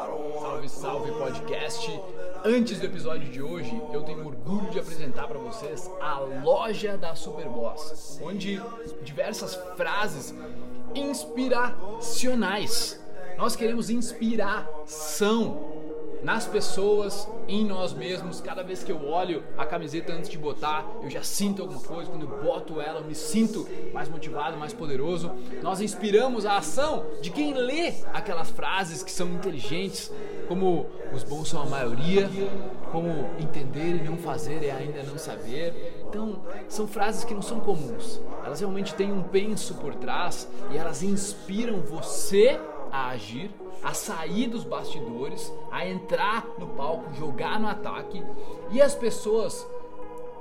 Salve, salve podcast! Antes do episódio de hoje, eu tenho orgulho de apresentar para vocês a loja da Superboss, onde diversas frases inspiracionais. Nós queremos inspiração nas pessoas, em nós mesmos. Cada vez que eu olho a camiseta antes de botar, eu já sinto alguma coisa. Quando eu boto ela, eu me sinto mais motivado, mais poderoso. Nós inspiramos a ação de quem lê aquelas frases que são inteligentes, como os bons são a maioria, como entender e não fazer é ainda não saber. Então, são frases que não são comuns. Elas realmente têm um penso por trás e elas inspiram você a agir, a sair dos bastidores, a entrar no palco, jogar no ataque e as pessoas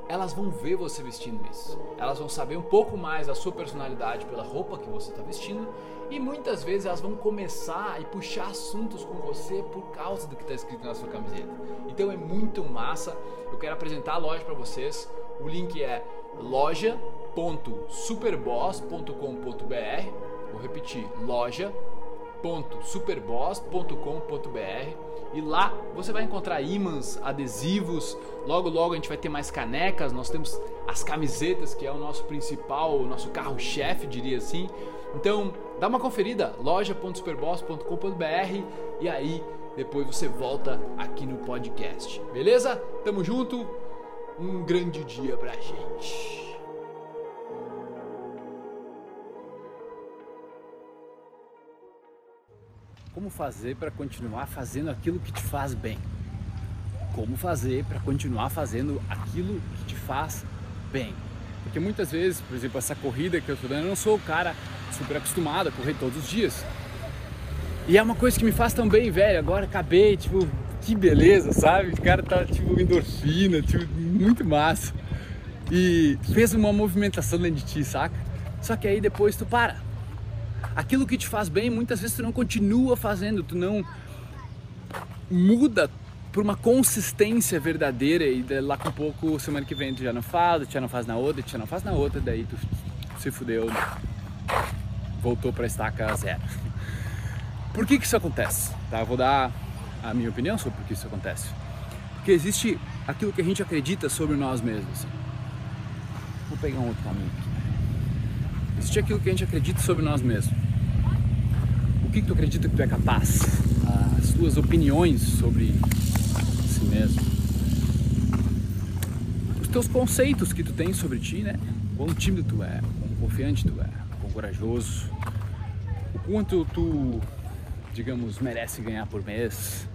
elas vão ver você vestindo isso. Elas vão saber um pouco mais da sua personalidade pela roupa que você está vestindo e muitas vezes elas vão começar e puxar assuntos com você por causa do que está escrito na sua camiseta. Então é muito massa. Eu quero apresentar a loja para vocês. O link é loja.superboss.com.br. Vou repetir: loja www.superboss.com.br e lá você vai encontrar ímãs, adesivos. Logo, logo a gente vai ter mais canecas. Nós temos as camisetas, que é o nosso principal, o nosso carro-chefe, diria assim. Então, dá uma conferida, loja.superboss.com.br e aí depois você volta aqui no podcast. Beleza? Tamo junto. Um grande dia pra gente. Como fazer para continuar fazendo aquilo que te faz bem? Como fazer para continuar fazendo aquilo que te faz bem? Porque muitas vezes, por exemplo, essa corrida que eu estou dando, eu não sou o cara super acostumado a correr todos os dias. E é uma coisa que me faz tão bem, velho. Agora acabei, tipo, que beleza, sabe? O cara tá tipo endorfina, tipo, muito massa. E fez uma movimentação dentro de ti, saca? Só que aí depois tu para aquilo que te faz bem, muitas vezes tu não continua fazendo, tu não muda por uma consistência verdadeira e lá com pouco, semana que vem tu já não faz, tu já não faz na outra, tu já não faz na outra, daí tu se fudeu, voltou para estaca zero. Por que que isso acontece? Tá, eu vou dar a minha opinião sobre por que isso acontece. Porque existe aquilo que a gente acredita sobre nós mesmos. Vou pegar um outro caminho aqui. Existe aquilo que a gente acredita sobre nós mesmos. O que, que tu acredita que tu é capaz? As tuas opiniões sobre si mesmo. Os teus conceitos que tu tens sobre ti, né? Quão tímido tu é, quão confiante tu é, quão corajoso. O quanto tu, digamos, merece ganhar por mês.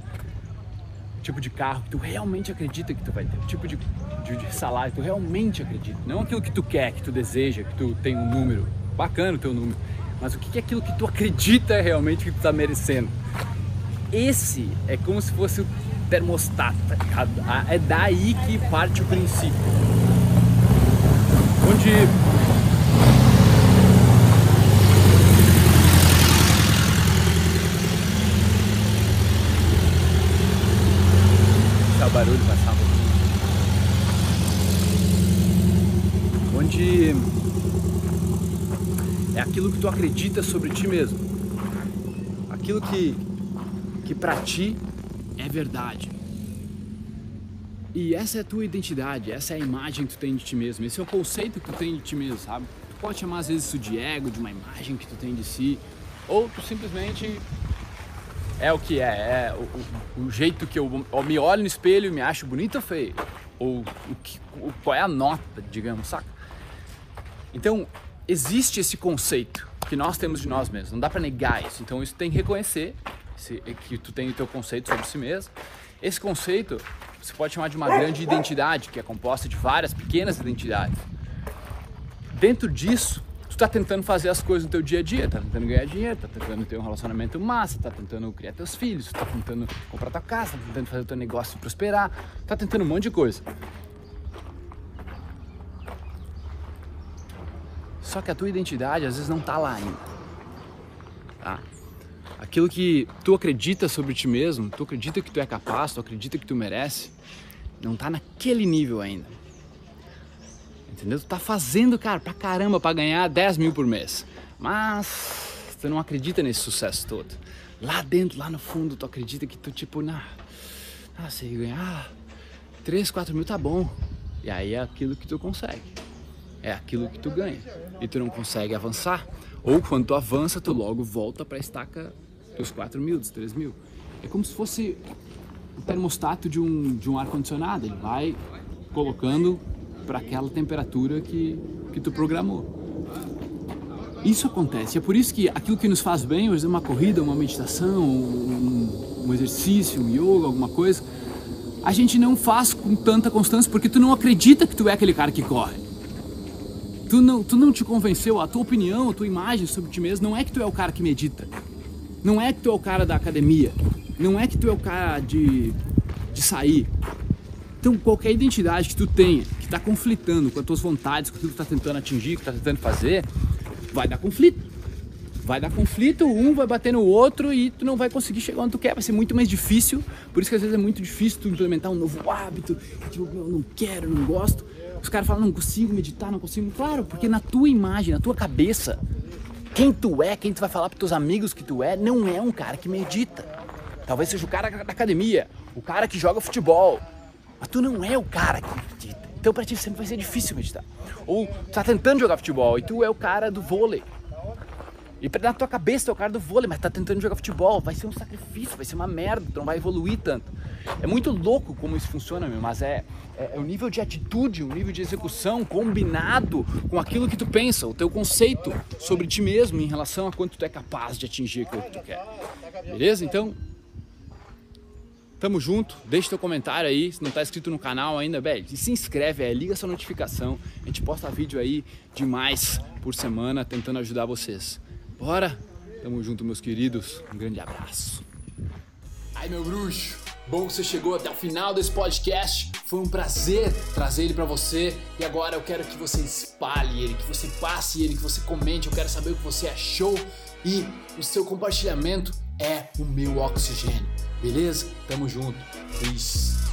O tipo de carro que tu realmente acredita que tu vai ter. O tipo de de, de salário tu realmente acredita. Não aquilo que tu quer, que tu deseja, que tu tem um número. Bacana o teu número. Mas o que é aquilo que tu acredita realmente que tu tá merecendo? Esse é como se fosse o termostato, tá ligado? É daí que parte o princípio. Onde Esse é o barulho passar onde é aquilo que tu acredita sobre ti mesmo, aquilo que, que para ti é verdade. E essa é a tua identidade, essa é a imagem que tu tem de ti mesmo, esse é o conceito que tu tem de ti mesmo, sabe? Tu pode chamar às vezes isso de ego, de uma imagem que tu tem de si, ou tu simplesmente é o que é, é o, o, o jeito que eu, eu, me olho no espelho e me acho bonito ou feio, ou o que, o, qual é a nota, digamos, saca? Então, existe esse conceito que nós temos de nós mesmos, não dá para negar isso. Então, isso tem que reconhecer que tu tem o teu conceito sobre si mesmo. Esse conceito você pode chamar de uma grande identidade, que é composta de várias pequenas identidades. Dentro disso, tu está tentando fazer as coisas no teu dia a dia, tá tentando ganhar dinheiro, tá tentando ter um relacionamento massa, tá tentando criar teus filhos, tá tentando comprar tua casa, tá tentando fazer o teu negócio prosperar, tá tentando um monte de coisa. Só que a tua identidade às vezes não está lá ainda. Tá? Aquilo que tu acredita sobre ti mesmo, tu acredita que tu é capaz, tu acredita que tu merece, não está naquele nível ainda. Entendeu? Tu tá fazendo, cara, pra caramba, pra ganhar 10 mil por mês. Mas tu não acredita nesse sucesso todo. Lá dentro, lá no fundo, tu acredita que tu, tipo, na. Ah, se ganhar 3, 4 mil tá bom. E aí é aquilo que tu consegue. É aquilo que tu ganha. E tu não consegue avançar. Ou quando tu avança, tu logo volta pra estaca dos 4 mil, dos 3 mil. É como se fosse o termostato de um, de um ar-condicionado. Ele vai colocando para aquela temperatura que, que tu programou. Isso acontece. É por isso que aquilo que nos faz bem, exemplo, uma corrida, uma meditação, um, um exercício, um yoga, alguma coisa, a gente não faz com tanta constância porque tu não acredita que tu é aquele cara que corre. Tu não, tu não te convenceu, a tua opinião, a tua imagem sobre ti mesmo não é que tu é o cara que medita. Não é que tu é o cara da academia. Não é que tu é o cara de, de sair. Então, qualquer identidade que tu tenha, que está conflitando com as tuas vontades, com aquilo que tu está tentando atingir, que está tentando fazer, vai dar conflito. Vai dar conflito, um vai bater no outro e tu não vai conseguir chegar onde tu quer, vai ser muito mais difícil. Por isso que às vezes é muito difícil tu implementar um novo hábito, tipo, eu não quero, não gosto. Os caras falam, não consigo meditar, não consigo. Claro, porque na tua imagem, na tua cabeça, quem tu é, quem tu vai falar para teus amigos que tu é, não é um cara que medita. Talvez seja o cara da academia, o cara que joga futebol. Mas tu não é o cara que medita. Então pra ti sempre vai ser difícil meditar. Ou tu tá tentando jogar futebol e tu é o cara do vôlei. E na tua cabeça o cara do vôlei, mas tá tentando jogar futebol. Vai ser um sacrifício, vai ser uma merda, tu não vai evoluir tanto. É muito louco como isso funciona, meu, mas é, é, é o nível de atitude, o nível de execução combinado com aquilo que tu pensa, o teu conceito sobre ti mesmo em relação a quanto tu é capaz de atingir aquilo que tu quer. Beleza? Então, Tamo junto, deixa teu comentário aí, se não tá inscrito no canal ainda, velho, se inscreve aí, liga sua notificação. A gente posta vídeo aí demais por semana tentando ajudar vocês. Bora? Tamo junto, meus queridos. Um grande abraço. Ai, meu bruxo, bom que você chegou até o final desse podcast. Foi um prazer trazer ele para você e agora eu quero que você espalhe ele, que você passe ele, que você comente. Eu quero saber o que você achou e o seu compartilhamento é o meu oxigênio. Beleza? Tamo junto. Peace.